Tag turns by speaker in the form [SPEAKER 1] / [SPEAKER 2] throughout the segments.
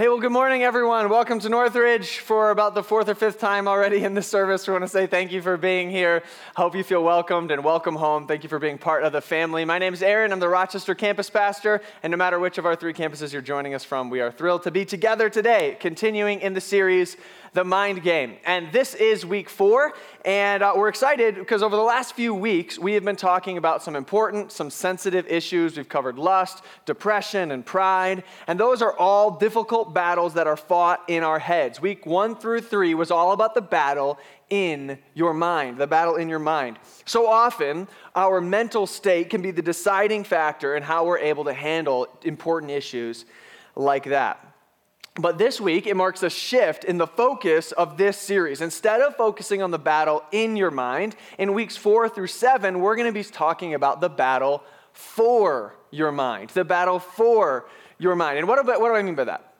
[SPEAKER 1] Hey, well, good morning, everyone. Welcome to Northridge for about the fourth or fifth time already in this service. We want to say thank you for being here. Hope you feel welcomed and welcome home. Thank you for being part of the family. My name is Aaron. I'm the Rochester campus pastor. And no matter which of our three campuses you're joining us from, we are thrilled to be together today, continuing in the series the mind game. And this is week four, and uh, we're excited because over the last few weeks, we have been talking about some important, some sensitive issues. We've covered lust, depression, and pride, and those are all difficult battles that are fought in our heads. Week one through three was all about the battle in your mind, the battle in your mind. So often, our mental state can be the deciding factor in how we're able to handle important issues like that. But this week, it marks a shift in the focus of this series. Instead of focusing on the battle in your mind, in weeks four through seven, we're going to be talking about the battle for your mind. The battle for your mind. And what, what do I mean by that?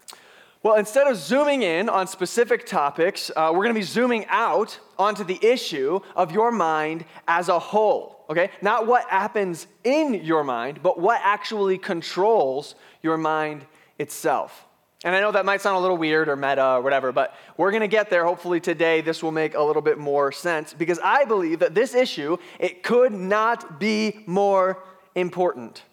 [SPEAKER 1] Well, instead of zooming in on specific topics, uh, we're going to be zooming out onto the issue of your mind as a whole, okay? Not what happens in your mind, but what actually controls your mind itself. And I know that might sound a little weird or meta or whatever, but we're going to get there. Hopefully today this will make a little bit more sense because I believe that this issue, it could not be more important.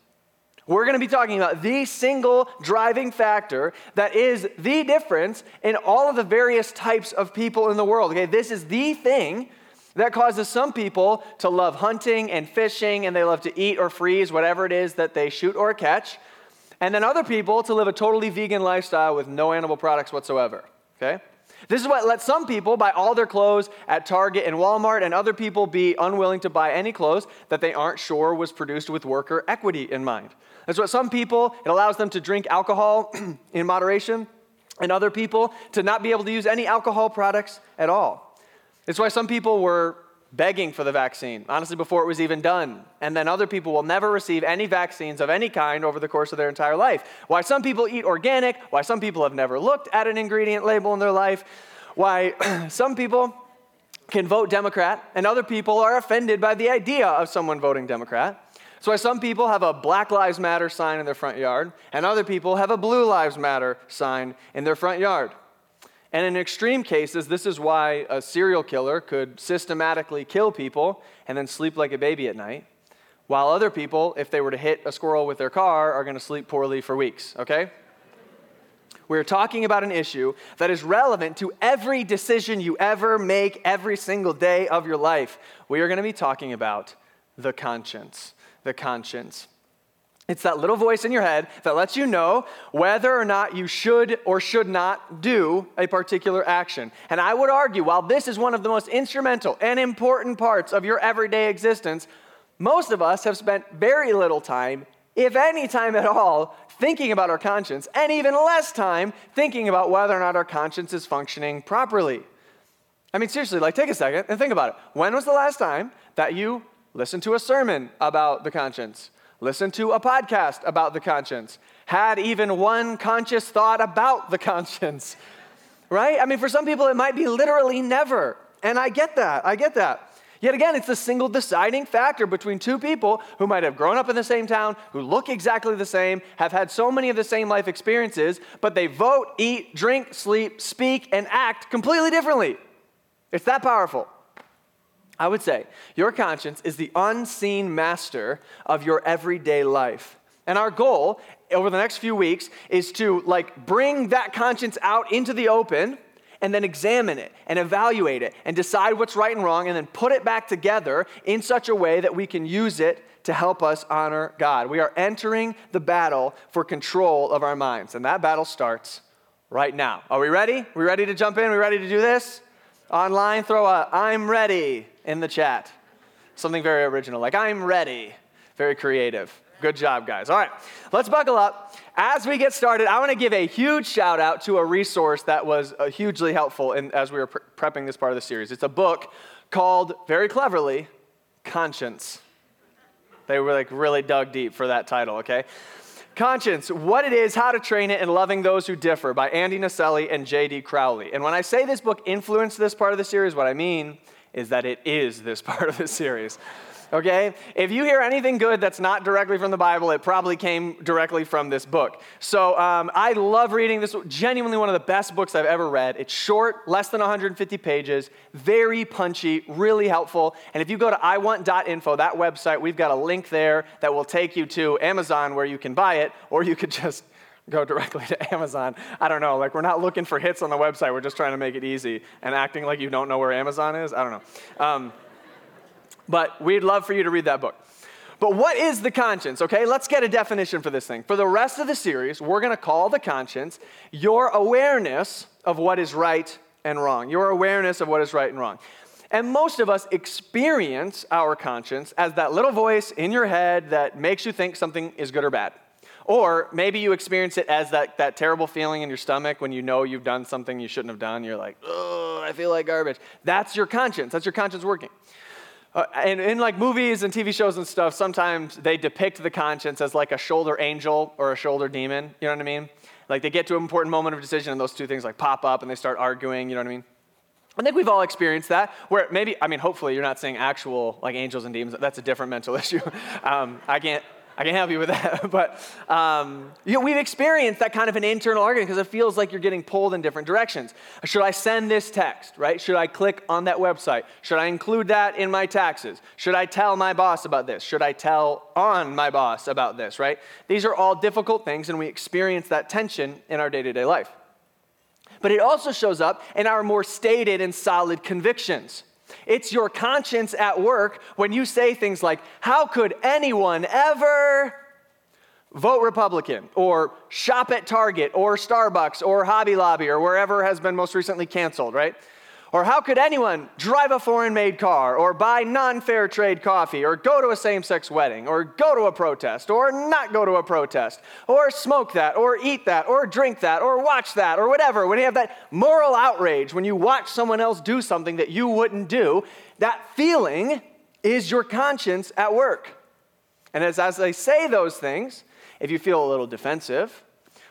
[SPEAKER 1] We're going to be talking about the single driving factor that is the difference in all of the various types of people in the world. Okay, this is the thing that causes some people to love hunting and fishing and they love to eat or freeze whatever it is that they shoot or catch and then other people to live a totally vegan lifestyle with no animal products whatsoever. Okay? This is what lets some people buy all their clothes at Target and Walmart, and other people be unwilling to buy any clothes that they aren't sure was produced with worker equity in mind. That's what some people, it allows them to drink alcohol in moderation, and other people to not be able to use any alcohol products at all. It's why some people were begging for the vaccine, honestly, before it was even done. And then other people will never receive any vaccines of any kind over the course of their entire life. Why some people eat organic, why some people have never looked at an ingredient label in their life, why some people can vote Democrat, and other people are offended by the idea of someone voting Democrat. That's why some people have a Black Lives Matter sign in their front yard, and other people have a Blue Lives Matter sign in their front yard. And in extreme cases, this is why a serial killer could systematically kill people and then sleep like a baby at night, while other people, if they were to hit a squirrel with their car, are going to sleep poorly for weeks, okay? We're talking about an issue that is relevant to every decision you ever make every single day of your life. We are going to be talking about the conscience. The conscience. It's that little voice in your head that lets you know whether or not you should or should not do a particular action. And I would argue, while this is one of the most instrumental and important parts of your everyday existence, most of us have spent very little time, if any time at all, thinking about our conscience, and even less time thinking about whether or not our conscience is functioning properly. I mean, seriously, like take a second and think about it. When was the last time that you listened to a sermon about the conscience? Listen to a podcast about the conscience, had even one conscious thought about the conscience, right? I mean, for some people, it might be literally never. And I get that. I get that. Yet again, it's the single deciding factor between two people who might have grown up in the same town, who look exactly the same, have had so many of the same life experiences, but they vote, eat, drink, sleep, speak, and act completely differently. It's that powerful. I would say your conscience is the unseen master of your everyday life. And our goal over the next few weeks is to like bring that conscience out into the open and then examine it and evaluate it and decide what's right and wrong and then put it back together in such a way that we can use it to help us honor God. We are entering the battle for control of our minds, and that battle starts right now. Are we ready? We ready to jump in? We ready to do this? Online, throw a I'm ready in the chat. Something very original, like I'm ready. Very creative. Good job, guys. All right, let's buckle up. As we get started, I want to give a huge shout out to a resource that was uh, hugely helpful in, as we were pre- prepping this part of the series. It's a book called, very cleverly, Conscience. They were like really dug deep for that title, okay? Conscience, What It Is, How to Train It, and Loving Those Who Differ by Andy Naselli and J.D. Crowley. And when I say this book influenced this part of the series, what I mean is that it is this part of the series. okay? If you hear anything good that's not directly from the Bible, it probably came directly from this book. So um, I love reading this, genuinely one of the best books I've ever read. It's short, less than 150 pages, very punchy, really helpful. And if you go to iwant.info, that website, we've got a link there that will take you to Amazon where you can buy it, or you could just go directly to Amazon. I don't know. Like, we're not looking for hits on the website. We're just trying to make it easy and acting like you don't know where Amazon is. I don't know. Um, but we'd love for you to read that book. But what is the conscience? Okay, let's get a definition for this thing. For the rest of the series, we're going to call the conscience your awareness of what is right and wrong. Your awareness of what is right and wrong. And most of us experience our conscience as that little voice in your head that makes you think something is good or bad. Or maybe you experience it as that, that terrible feeling in your stomach when you know you've done something you shouldn't have done. You're like, oh, I feel like garbage. That's your conscience. That's your conscience working. Uh, and in like movies and TV shows and stuff, sometimes they depict the conscience as like a shoulder angel or a shoulder demon. You know what I mean? Like they get to an important moment of decision and those two things like pop up and they start arguing. You know what I mean? I think we've all experienced that, where maybe, I mean, hopefully you're not seeing actual like angels and demons. That's a different mental issue. Um, I can't, I can help you with that. but um, you know, we've experienced that kind of an internal argument because it feels like you're getting pulled in different directions. Should I send this text, right? Should I click on that website? Should I include that in my taxes? Should I tell my boss about this? Should I tell on my boss about this, right? These are all difficult things, and we experience that tension in our day to day life. But it also shows up in our more stated and solid convictions. It's your conscience at work when you say things like, How could anyone ever vote Republican or shop at Target or Starbucks or Hobby Lobby or wherever has been most recently canceled, right? Or how could anyone drive a foreign made car, or buy non fair trade coffee, or go to a same sex wedding, or go to a protest, or not go to a protest, or smoke that, or eat that, or drink that, or watch that, or whatever? When you have that moral outrage, when you watch someone else do something that you wouldn't do, that feeling is your conscience at work. And as, as I say those things, if you feel a little defensive,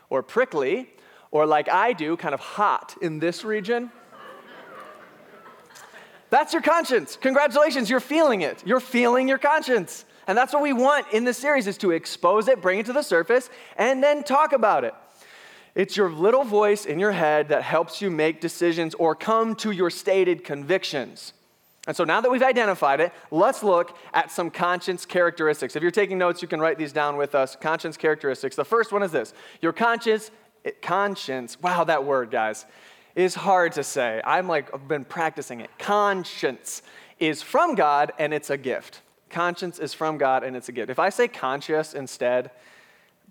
[SPEAKER 1] or prickly, or like I do, kind of hot in this region, that's your conscience. Congratulations, you're feeling it. You're feeling your conscience. And that's what we want in this series is to expose it, bring it to the surface, and then talk about it. It's your little voice in your head that helps you make decisions or come to your stated convictions. And so now that we've identified it, let's look at some conscience characteristics. If you're taking notes, you can write these down with us. Conscience characteristics. The first one is this. Your conscience, conscience, wow, that word, guys is hard to say. I'm like, I've been practicing it. Conscience is from God and it's a gift. Conscience is from God and it's a gift. If I say conscious instead,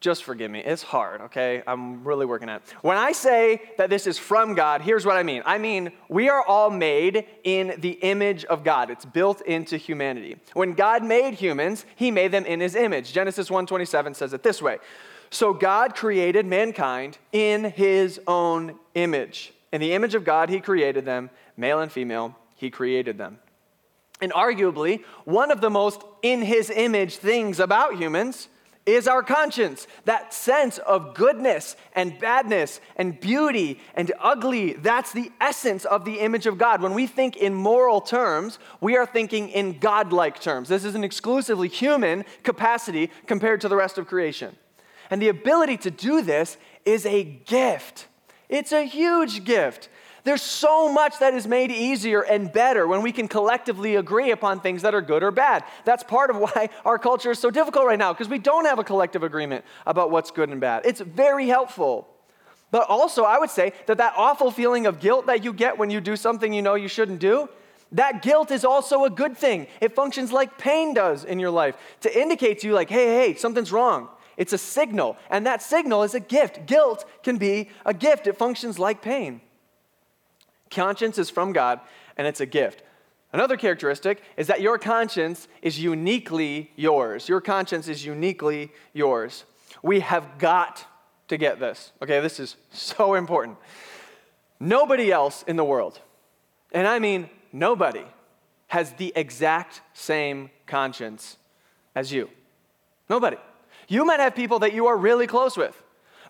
[SPEAKER 1] just forgive me. It's hard, okay? I'm really working at it. When I say that this is from God, here's what I mean. I mean, we are all made in the image of God. It's built into humanity. When God made humans, he made them in his image. Genesis 1:27 says it this way. So God created mankind in his own image. In the image of God, He created them, male and female, He created them. And arguably, one of the most in His image things about humans is our conscience, that sense of goodness and badness and beauty and ugly. That's the essence of the image of God. When we think in moral terms, we are thinking in godlike terms. This is an exclusively human capacity compared to the rest of creation. And the ability to do this is a gift. It's a huge gift. There's so much that is made easier and better when we can collectively agree upon things that are good or bad. That's part of why our culture is so difficult right now, because we don't have a collective agreement about what's good and bad. It's very helpful. But also, I would say that that awful feeling of guilt that you get when you do something you know you shouldn't do, that guilt is also a good thing. It functions like pain does in your life to indicate to you, like, hey, hey, something's wrong. It's a signal, and that signal is a gift. Guilt can be a gift, it functions like pain. Conscience is from God, and it's a gift. Another characteristic is that your conscience is uniquely yours. Your conscience is uniquely yours. We have got to get this. Okay, this is so important. Nobody else in the world, and I mean nobody, has the exact same conscience as you. Nobody. You might have people that you are really close with,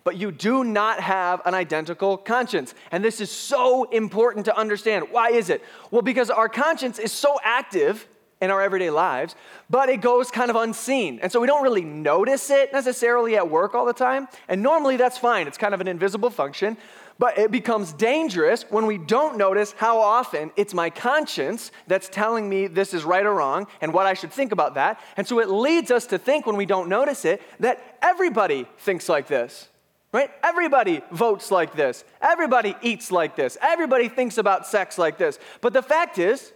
[SPEAKER 1] but you do not have an identical conscience. And this is so important to understand. Why is it? Well, because our conscience is so active in our everyday lives, but it goes kind of unseen. And so we don't really notice it necessarily at work all the time. And normally that's fine, it's kind of an invisible function. But it becomes dangerous when we don't notice how often it's my conscience that's telling me this is right or wrong and what I should think about that. And so it leads us to think when we don't notice it that everybody thinks like this. Right? Everybody votes like this. Everybody eats like this. Everybody thinks about sex like this. But the fact is,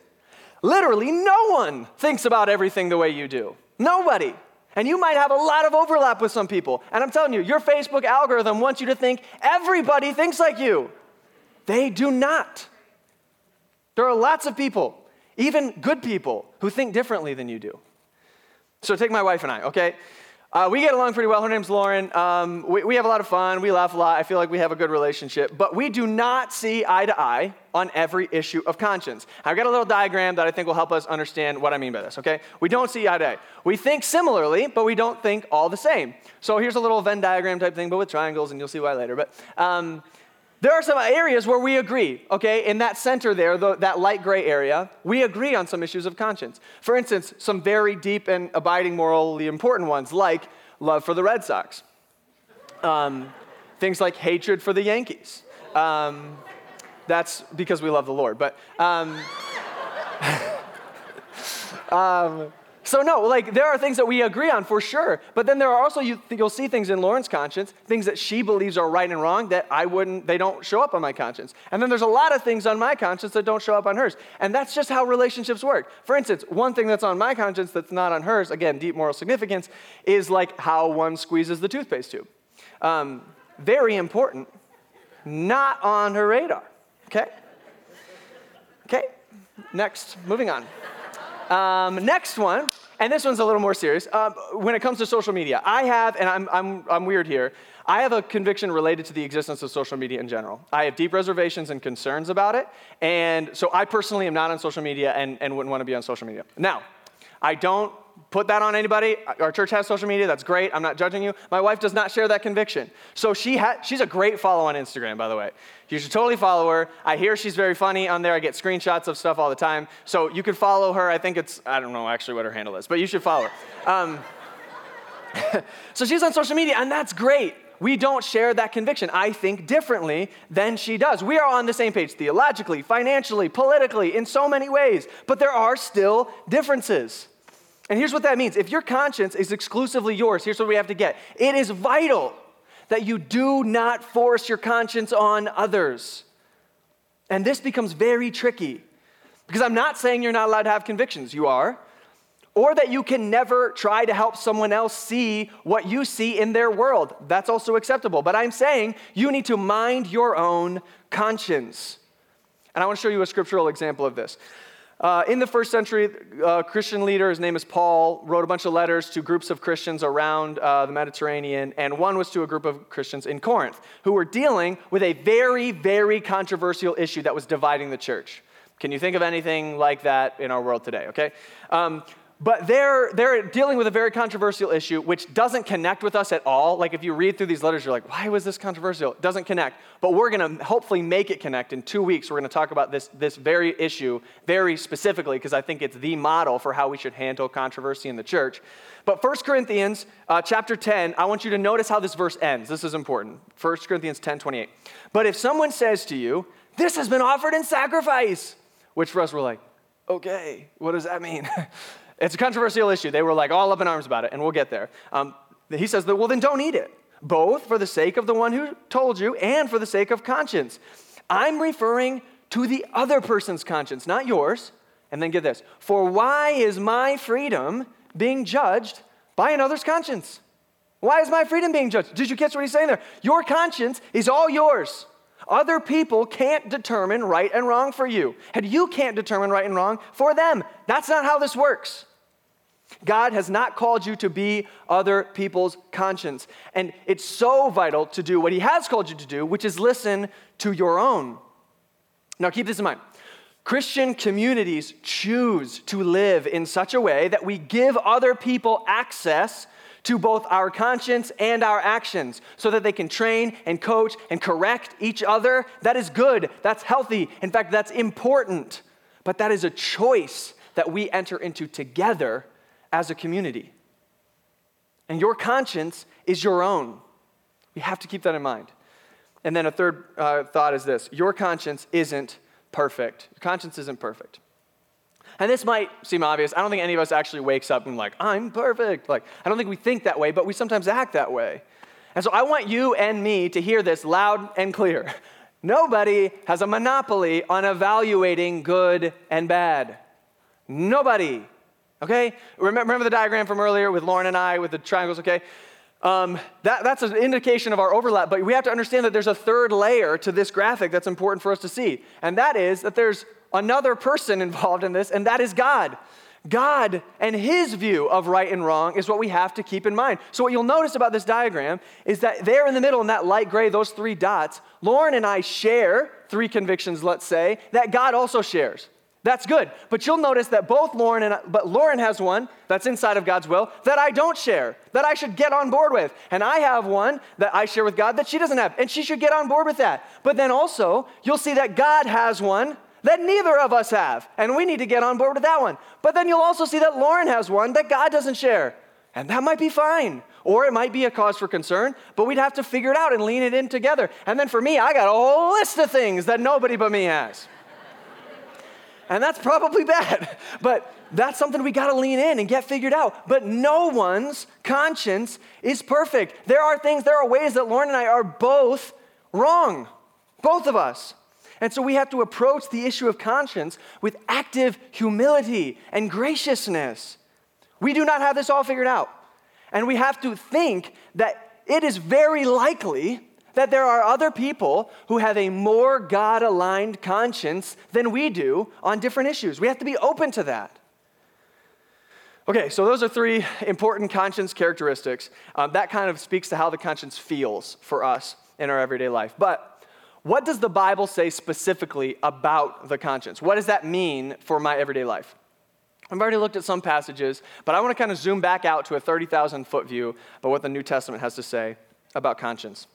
[SPEAKER 1] literally no one thinks about everything the way you do. Nobody. And you might have a lot of overlap with some people. And I'm telling you, your Facebook algorithm wants you to think everybody thinks like you. They do not. There are lots of people, even good people, who think differently than you do. So take my wife and I, okay? Uh, we get along pretty well. Her name's Lauren. Um, we, we have a lot of fun. We laugh a lot. I feel like we have a good relationship. But we do not see eye to eye on every issue of conscience. I've got a little diagram that I think will help us understand what I mean by this, okay? We don't see eye to eye. We think similarly, but we don't think all the same. So here's a little Venn diagram type thing, but with triangles, and you'll see why later. But um, there are some areas where we agree, okay? In that center there, the, that light gray area, we agree on some issues of conscience. For instance, some very deep and abiding morally important ones, like love for the Red Sox, um, things like hatred for the Yankees. Um, that's because we love the Lord. But um, um so no, like there are things that we agree on for sure, but then there are also you, you'll see things in Lauren's conscience, things that she believes are right and wrong that I wouldn't, they don't show up on my conscience. And then there's a lot of things on my conscience that don't show up on hers, and that's just how relationships work. For instance, one thing that's on my conscience that's not on hers, again, deep moral significance, is like how one squeezes the toothpaste tube. Um, very important, not on her radar. Okay. Okay. Next, moving on. Um, next one, and this one's a little more serious. Uh, when it comes to social media, I have, and I'm, I'm, I'm weird here, I have a conviction related to the existence of social media in general. I have deep reservations and concerns about it, and so I personally am not on social media and, and wouldn't want to be on social media. Now, I don't put that on anybody. Our church has social media. That's great. I'm not judging you. My wife does not share that conviction. So she ha- she's a great follow on Instagram, by the way. You should totally follow her. I hear she's very funny on there. I get screenshots of stuff all the time. So you could follow her. I think it's, I don't know actually what her handle is, but you should follow her. Um, so she's on social media, and that's great. We don't share that conviction. I think differently than she does. We are on the same page theologically, financially, politically, in so many ways, but there are still differences. And here's what that means if your conscience is exclusively yours, here's what we have to get it is vital that you do not force your conscience on others. And this becomes very tricky because I'm not saying you're not allowed to have convictions, you are. Or that you can never try to help someone else see what you see in their world. That's also acceptable. But I'm saying you need to mind your own conscience. And I want to show you a scriptural example of this. Uh, in the first century, a uh, Christian leader, his name is Paul, wrote a bunch of letters to groups of Christians around uh, the Mediterranean, and one was to a group of Christians in Corinth who were dealing with a very, very controversial issue that was dividing the church. Can you think of anything like that in our world today? Okay. Um, but they're, they're dealing with a very controversial issue which doesn't connect with us at all. Like if you read through these letters, you're like, why was this controversial? It doesn't connect. But we're going to hopefully make it connect. In two weeks, we're going to talk about this, this very issue very specifically because I think it's the model for how we should handle controversy in the church. But 1 Corinthians uh, chapter 10, I want you to notice how this verse ends. This is important. 1 Corinthians 10 28. But if someone says to you, this has been offered in sacrifice, which for us we're like, okay, what does that mean? It's a controversial issue. They were like all up in arms about it, and we'll get there. Um, he says, that, well, then don't eat it, both for the sake of the one who told you and for the sake of conscience. I'm referring to the other person's conscience, not yours. And then get this for why is my freedom being judged by another's conscience? Why is my freedom being judged? Did you catch what he's saying there? Your conscience is all yours. Other people can't determine right and wrong for you, and you can't determine right and wrong for them. That's not how this works. God has not called you to be other people's conscience. And it's so vital to do what He has called you to do, which is listen to your own. Now, keep this in mind. Christian communities choose to live in such a way that we give other people access to both our conscience and our actions so that they can train and coach and correct each other. That is good. That's healthy. In fact, that's important. But that is a choice that we enter into together as a community. And your conscience is your own. We have to keep that in mind. And then a third uh, thought is this your conscience isn't perfect. Your conscience isn't perfect. And this might seem obvious. I don't think any of us actually wakes up and, like, I'm perfect. Like, I don't think we think that way, but we sometimes act that way. And so I want you and me to hear this loud and clear. Nobody has a monopoly on evaluating good and bad. Nobody. Okay? Remember, remember the diagram from earlier with Lauren and I with the triangles, okay? Um, that, that's an indication of our overlap, but we have to understand that there's a third layer to this graphic that's important for us to see. And that is that there's another person involved in this, and that is God. God and his view of right and wrong is what we have to keep in mind. So, what you'll notice about this diagram is that there in the middle, in that light gray, those three dots, Lauren and I share three convictions, let's say, that God also shares. That's good. But you'll notice that both Lauren and I, but Lauren has one that's inside of God's will that I don't share, that I should get on board with. And I have one that I share with God that she doesn't have, and she should get on board with that. But then also, you'll see that God has one that neither of us have, and we need to get on board with that one. But then you'll also see that Lauren has one that God doesn't share, and that might be fine. Or it might be a cause for concern, but we'd have to figure it out and lean it in together. And then for me, I got a whole list of things that nobody but me has. And that's probably bad, but that's something we got to lean in and get figured out. But no one's conscience is perfect. There are things, there are ways that Lauren and I are both wrong, both of us. And so we have to approach the issue of conscience with active humility and graciousness. We do not have this all figured out. And we have to think that it is very likely that there are other people who have a more God aligned conscience than we do on different issues. We have to be open to that. Okay, so those are three important conscience characteristics. Um, that kind of speaks to how the conscience feels for us in our everyday life. But what does the Bible say specifically about the conscience? What does that mean for my everyday life? I've already looked at some passages, but I want to kind of zoom back out to a 30,000 foot view about what the New Testament has to say about conscience.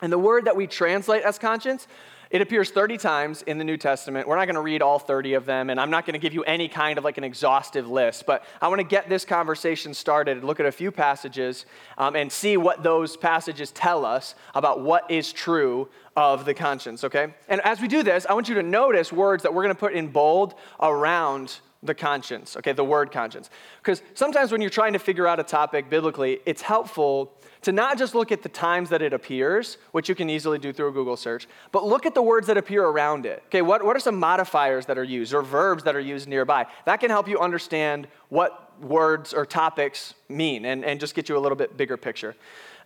[SPEAKER 1] And the word that we translate as conscience it appears 30 times in the New Testament. We're not going to read all 30 of them, and I'm not going to give you any kind of like an exhaustive list, but I want to get this conversation started, and look at a few passages, um, and see what those passages tell us about what is true of the conscience, okay? And as we do this, I want you to notice words that we're going to put in bold around the conscience, okay, the word conscience. Because sometimes when you're trying to figure out a topic biblically, it's helpful to not just look at the times that it appears, which you can easily do through a Google search, but look at the words that appear around it. Okay, what, what are some modifiers that are used or verbs that are used nearby? That can help you understand what words or topics mean and, and just get you a little bit bigger picture.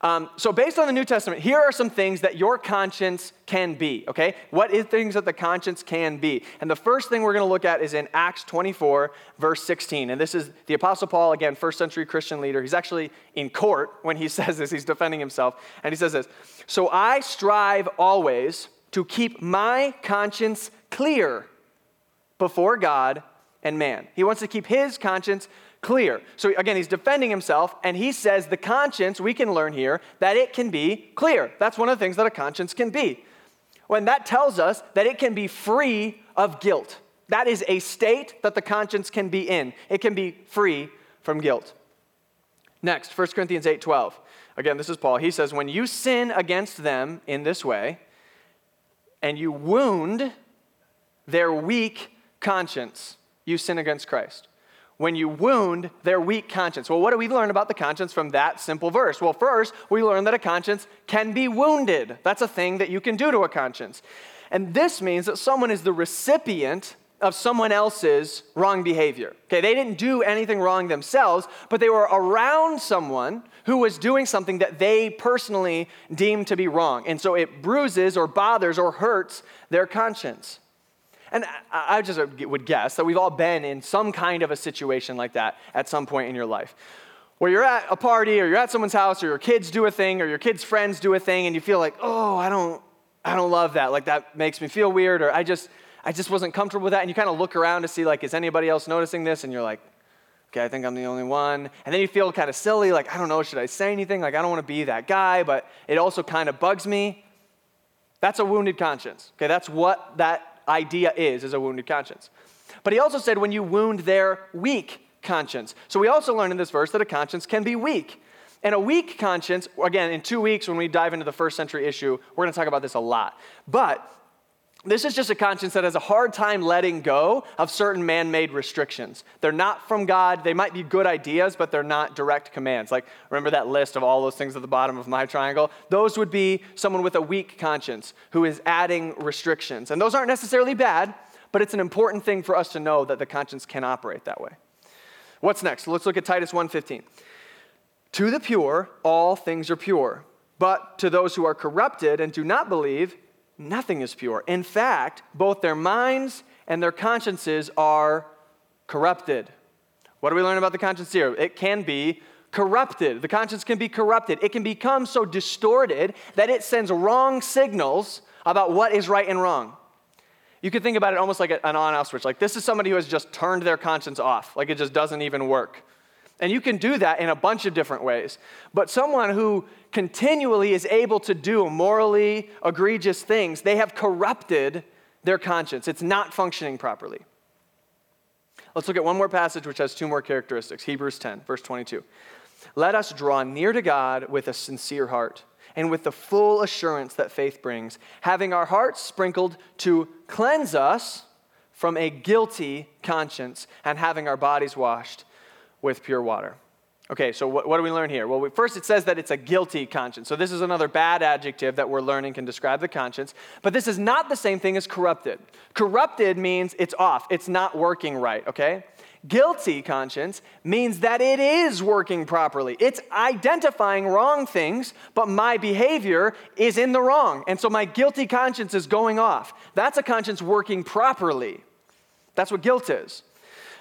[SPEAKER 1] Um, so, based on the New Testament, here are some things that your conscience can be, okay? What is things that the conscience can be? And the first thing we're going to look at is in Acts 24, verse 16. And this is the Apostle Paul, again, first century Christian leader. He's actually in court when he says this, he's defending himself. And he says this So I strive always to keep my conscience clear before God and man. He wants to keep his conscience clear. So again, he's defending himself, and he says the conscience, we can learn here, that it can be clear. That's one of the things that a conscience can be. When that tells us that it can be free of guilt. That is a state that the conscience can be in. It can be free from guilt. Next, 1 Corinthians 8 12. Again, this is Paul. He says, When you sin against them in this way, and you wound their weak conscience, you sin against Christ when you wound their weak conscience. Well, what do we learn about the conscience from that simple verse? Well, first, we learn that a conscience can be wounded. That's a thing that you can do to a conscience. And this means that someone is the recipient of someone else's wrong behavior. Okay, they didn't do anything wrong themselves, but they were around someone who was doing something that they personally deemed to be wrong. And so it bruises or bothers or hurts their conscience. And I just would guess that we've all been in some kind of a situation like that at some point in your life. Where you're at a party or you're at someone's house or your kids do a thing or your kids' friends do a thing and you feel like, oh, I don't, I don't love that. Like that makes me feel weird or I just, I just wasn't comfortable with that. And you kind of look around to see like, is anybody else noticing this? And you're like, okay, I think I'm the only one. And then you feel kind of silly, like, I don't know, should I say anything? Like, I don't want to be that guy, but it also kind of bugs me. That's a wounded conscience. Okay, that's what that idea is, is a wounded conscience. But he also said when you wound their weak conscience. So we also learn in this verse that a conscience can be weak. And a weak conscience, again, in two weeks when we dive into the first century issue, we're going to talk about this a lot. But this is just a conscience that has a hard time letting go of certain man made restrictions. They're not from God. They might be good ideas, but they're not direct commands. Like, remember that list of all those things at the bottom of my triangle? Those would be someone with a weak conscience who is adding restrictions. And those aren't necessarily bad, but it's an important thing for us to know that the conscience can operate that way. What's next? Let's look at Titus 1:15. To the pure, all things are pure. But to those who are corrupted and do not believe, nothing is pure. In fact, both their minds and their consciences are corrupted. What do we learn about the conscience here? It can be corrupted. The conscience can be corrupted. It can become so distorted that it sends wrong signals about what is right and wrong. You could think about it almost like an on off switch. Like, this is somebody who has just turned their conscience off, like it just doesn't even work. And you can do that in a bunch of different ways. But someone who continually is able to do morally egregious things, they have corrupted their conscience. It's not functioning properly. Let's look at one more passage which has two more characteristics Hebrews 10, verse 22. Let us draw near to God with a sincere heart and with the full assurance that faith brings, having our hearts sprinkled to cleanse us from a guilty conscience and having our bodies washed with pure water. Okay, so what, what do we learn here? Well, we, first it says that it's a guilty conscience. So this is another bad adjective that we're learning can describe the conscience. But this is not the same thing as corrupted. Corrupted means it's off, it's not working right, okay? Guilty conscience means that it is working properly. It's identifying wrong things, but my behavior is in the wrong. And so my guilty conscience is going off. That's a conscience working properly. That's what guilt is.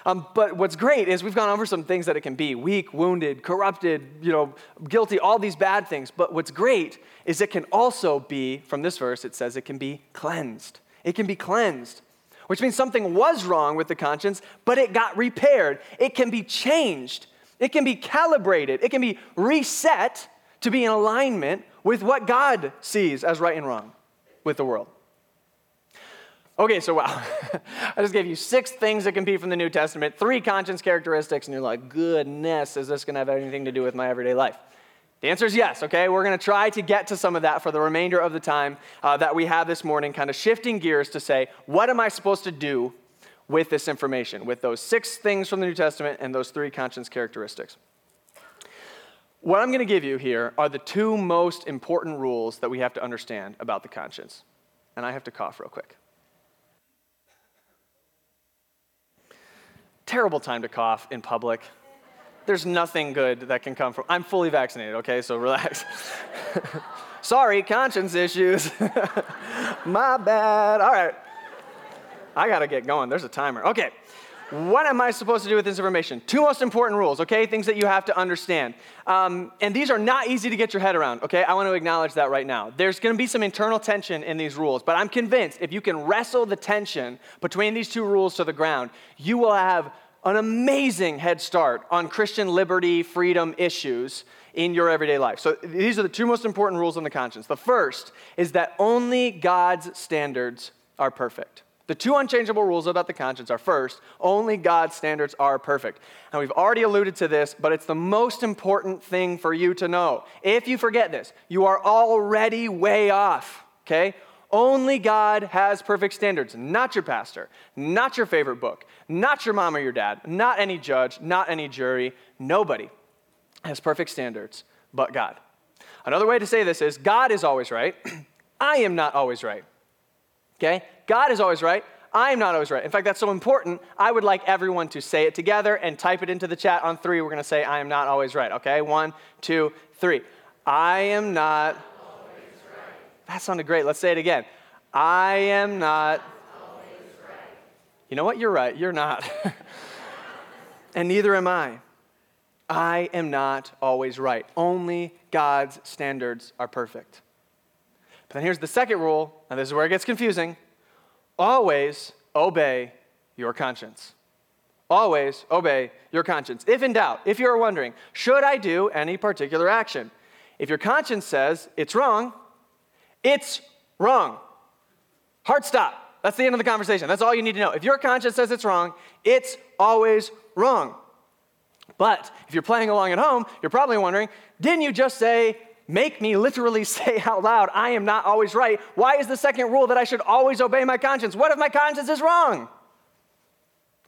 [SPEAKER 1] Um, but what's great is we've gone over some things that it can be weak, wounded, corrupted, you know, guilty, all these bad things. But what's great is it can also be, from this verse, it says it can be cleansed. It can be cleansed, which means something was wrong with the conscience, but it got repaired. It can be changed. It can be calibrated. It can be reset to be in alignment with what God sees as right and wrong with the world. Okay, so wow. I just gave you six things that can be from the New Testament, three conscience characteristics, and you're like, goodness, is this going to have anything to do with my everyday life? The answer is yes, okay? We're going to try to get to some of that for the remainder of the time uh, that we have this morning, kind of shifting gears to say, what am I supposed to do with this information, with those six things from the New Testament and those three conscience characteristics? What I'm going to give you here are the two most important rules that we have to understand about the conscience. And I have to cough real quick. Terrible time to cough in public. There's nothing good that can come from. I'm fully vaccinated, okay? So relax. Sorry, conscience issues. My bad. All right. I got to get going. There's a timer. Okay. What am I supposed to do with this information? Two most important rules, okay? Things that you have to understand. Um, and these are not easy to get your head around, okay? I want to acknowledge that right now. There's going to be some internal tension in these rules, but I'm convinced if you can wrestle the tension between these two rules to the ground, you will have an amazing head start on Christian liberty, freedom issues in your everyday life. So these are the two most important rules on the conscience. The first is that only God's standards are perfect. The two unchangeable rules about the conscience are first, only God's standards are perfect. Now, we've already alluded to this, but it's the most important thing for you to know. If you forget this, you are already way off, okay? Only God has perfect standards, not your pastor, not your favorite book, not your mom or your dad, not any judge, not any jury. Nobody has perfect standards but God. Another way to say this is God is always right. I am not always right. Okay? God is always right. I am not always right. In fact, that's so important. I would like everyone to say it together and type it into the chat on three. We're going to say, I am not always right. Okay? One, two, three. I am not. Right. That sounded great. Let's say it again. I am not you know what? You're right. You're not. and neither am I. I am not always right. Only God's standards are perfect. But then here's the second rule, and this is where it gets confusing always obey your conscience. Always obey your conscience. If in doubt, if you're wondering, should I do any particular action? If your conscience says it's wrong, it's wrong. Hard stop. That's the end of the conversation. That's all you need to know. If your conscience says it's wrong, it's always wrong. But if you're playing along at home, you're probably wondering didn't you just say, make me literally say out loud, I am not always right? Why is the second rule that I should always obey my conscience? What if my conscience is wrong?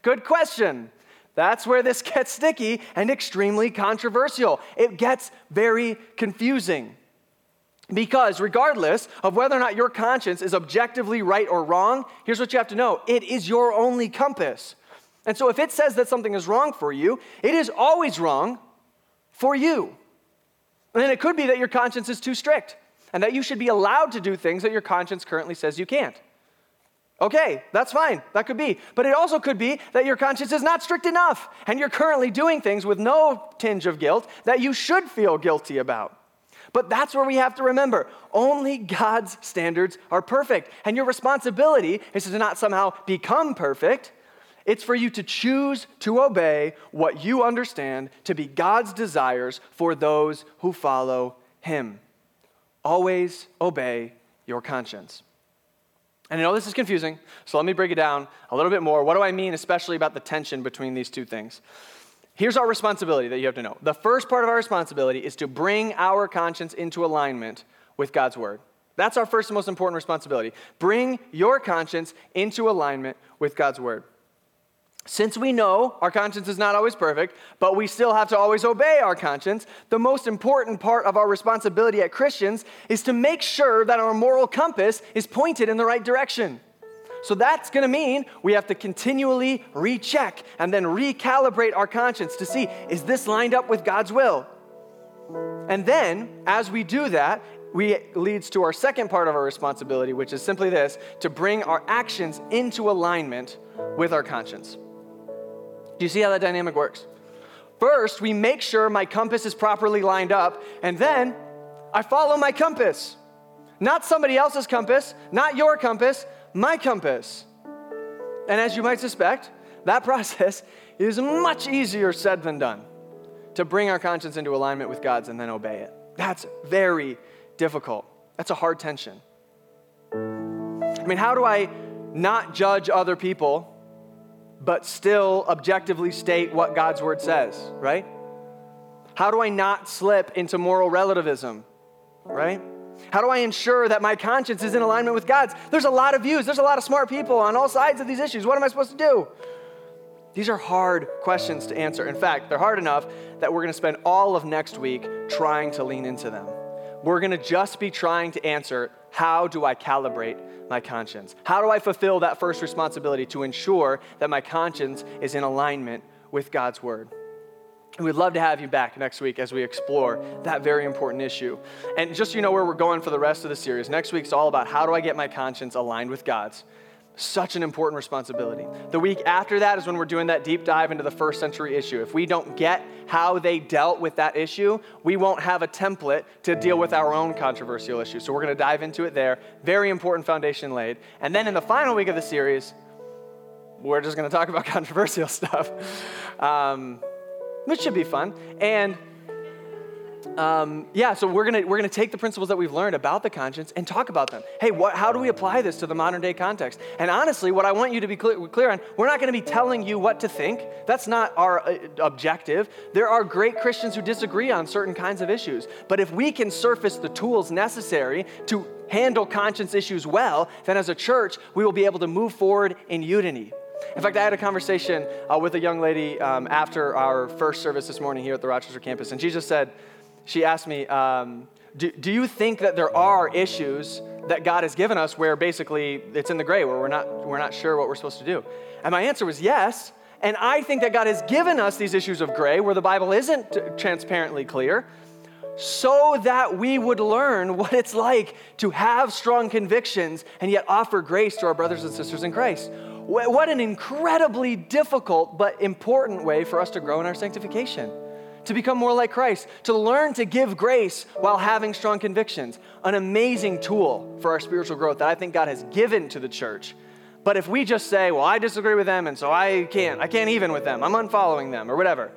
[SPEAKER 1] Good question. That's where this gets sticky and extremely controversial. It gets very confusing. Because, regardless of whether or not your conscience is objectively right or wrong, here's what you have to know it is your only compass. And so, if it says that something is wrong for you, it is always wrong for you. And then it could be that your conscience is too strict and that you should be allowed to do things that your conscience currently says you can't. Okay, that's fine. That could be. But it also could be that your conscience is not strict enough and you're currently doing things with no tinge of guilt that you should feel guilty about. But that's where we have to remember only God's standards are perfect. And your responsibility is to not somehow become perfect. It's for you to choose to obey what you understand to be God's desires for those who follow Him. Always obey your conscience. And I know this is confusing, so let me break it down a little bit more. What do I mean, especially about the tension between these two things? Here's our responsibility that you have to know. The first part of our responsibility is to bring our conscience into alignment with God's word. That's our first and most important responsibility. Bring your conscience into alignment with God's word. Since we know our conscience is not always perfect, but we still have to always obey our conscience, the most important part of our responsibility as Christians is to make sure that our moral compass is pointed in the right direction. So that's going to mean we have to continually recheck and then recalibrate our conscience to see is this lined up with God's will? And then, as we do that, we leads to our second part of our responsibility, which is simply this to bring our actions into alignment with our conscience. Do you see how that dynamic works? First, we make sure my compass is properly lined up, and then I follow my compass. Not somebody else's compass, not your compass, my compass. And as you might suspect, that process is much easier said than done to bring our conscience into alignment with God's and then obey it. That's very difficult. That's a hard tension. I mean, how do I not judge other people but still objectively state what God's word says, right? How do I not slip into moral relativism, right? How do I ensure that my conscience is in alignment with God's? There's a lot of views, there's a lot of smart people on all sides of these issues. What am I supposed to do? These are hard questions to answer. In fact, they're hard enough that we're going to spend all of next week trying to lean into them. We're going to just be trying to answer how do I calibrate my conscience? How do I fulfill that first responsibility to ensure that my conscience is in alignment with God's word? And we'd love to have you back next week as we explore that very important issue. And just so you know where we're going for the rest of the series, next week's all about how do I get my conscience aligned with God's. Such an important responsibility. The week after that is when we're doing that deep dive into the first century issue. If we don't get how they dealt with that issue, we won't have a template to deal with our own controversial issue. So we're going to dive into it there. Very important foundation laid. And then in the final week of the series, we're just going to talk about controversial stuff, um, which should be fun. And um, yeah, so we're gonna we're gonna take the principles that we've learned about the conscience and talk about them. Hey, what, how do we apply this to the modern day context? And honestly, what I want you to be clear, clear on, we're not to be telling you what to think. That's not our uh, objective. There are great Christians who disagree on certain kinds of issues, but if we can surface the tools necessary to handle conscience issues well, then as a church we will be able to move forward in unity. In fact, I had a conversation uh, with a young lady um, after our first service this morning here at the Rochester campus, and she just said she asked me, um, do, do you think that there are issues that God has given us where basically it's in the gray, where we're not, we're not sure what we're supposed to do? And my answer was yes. And I think that God has given us these issues of gray where the Bible isn't transparently clear so that we would learn what it's like to have strong convictions and yet offer grace to our brothers and sisters in Christ. What an incredibly difficult but important way for us to grow in our sanctification to become more like Christ, to learn to give grace while having strong convictions. An amazing tool for our spiritual growth that I think God has given to the church. But if we just say, well, I disagree with them, and so I can't, I can't even with them, I'm unfollowing them, or whatever,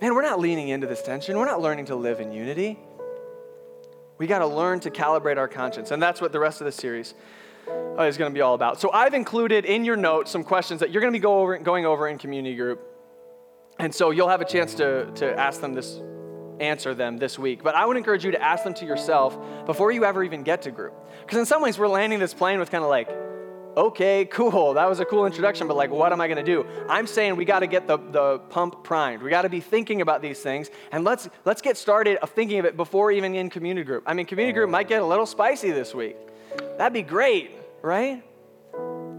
[SPEAKER 1] man, we're not leaning into this tension. We're not learning to live in unity. We got to learn to calibrate our conscience. And that's what the rest of the series uh, is going to be all about. So I've included in your notes some questions that you're going to be go over, going over in community group. And so you'll have a chance to, to ask them this, answer them this week. But I would encourage you to ask them to yourself before you ever even get to group. Because in some ways, we're landing this plane with kind of like, okay, cool, that was a cool introduction, but like, what am I gonna do? I'm saying we gotta get the, the pump primed. We gotta be thinking about these things, and let's, let's get started of thinking of it before even in community group. I mean, community group might get a little spicy this week. That'd be great, right?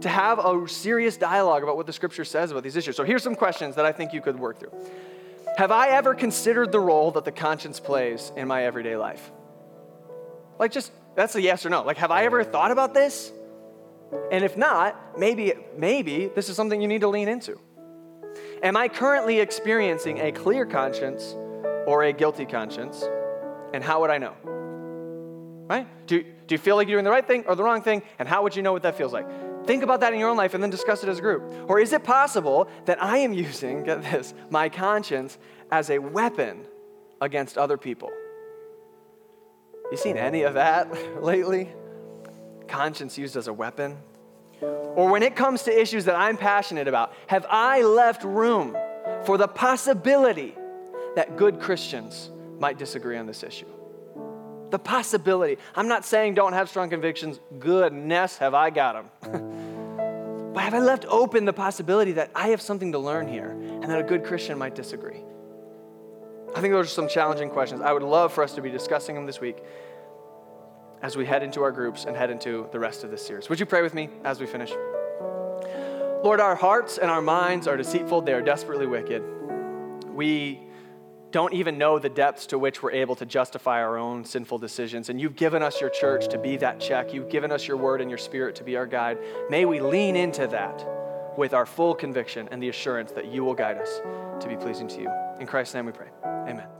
[SPEAKER 1] To have a serious dialogue about what the scripture says about these issues. So here's some questions that I think you could work through. Have I ever considered the role that the conscience plays in my everyday life? Like, just that's a yes or no. Like, have I ever thought about this? And if not, maybe, maybe this is something you need to lean into. Am I currently experiencing a clear conscience or a guilty conscience? And how would I know? Right? Do, do you feel like you're doing the right thing or the wrong thing? And how would you know what that feels like? Think about that in your own life and then discuss it as a group. Or is it possible that I am using, get this, my conscience as a weapon against other people? You seen any of that lately? Conscience used as a weapon? Or when it comes to issues that I'm passionate about, have I left room for the possibility that good Christians might disagree on this issue? The possibility. I'm not saying don't have strong convictions. Goodness, have I got them. but have I left open the possibility that I have something to learn here and that a good Christian might disagree? I think those are some challenging questions. I would love for us to be discussing them this week as we head into our groups and head into the rest of this series. Would you pray with me as we finish? Lord, our hearts and our minds are deceitful, they are desperately wicked. We don't even know the depths to which we're able to justify our own sinful decisions. And you've given us your church to be that check. You've given us your word and your spirit to be our guide. May we lean into that with our full conviction and the assurance that you will guide us to be pleasing to you. In Christ's name we pray. Amen.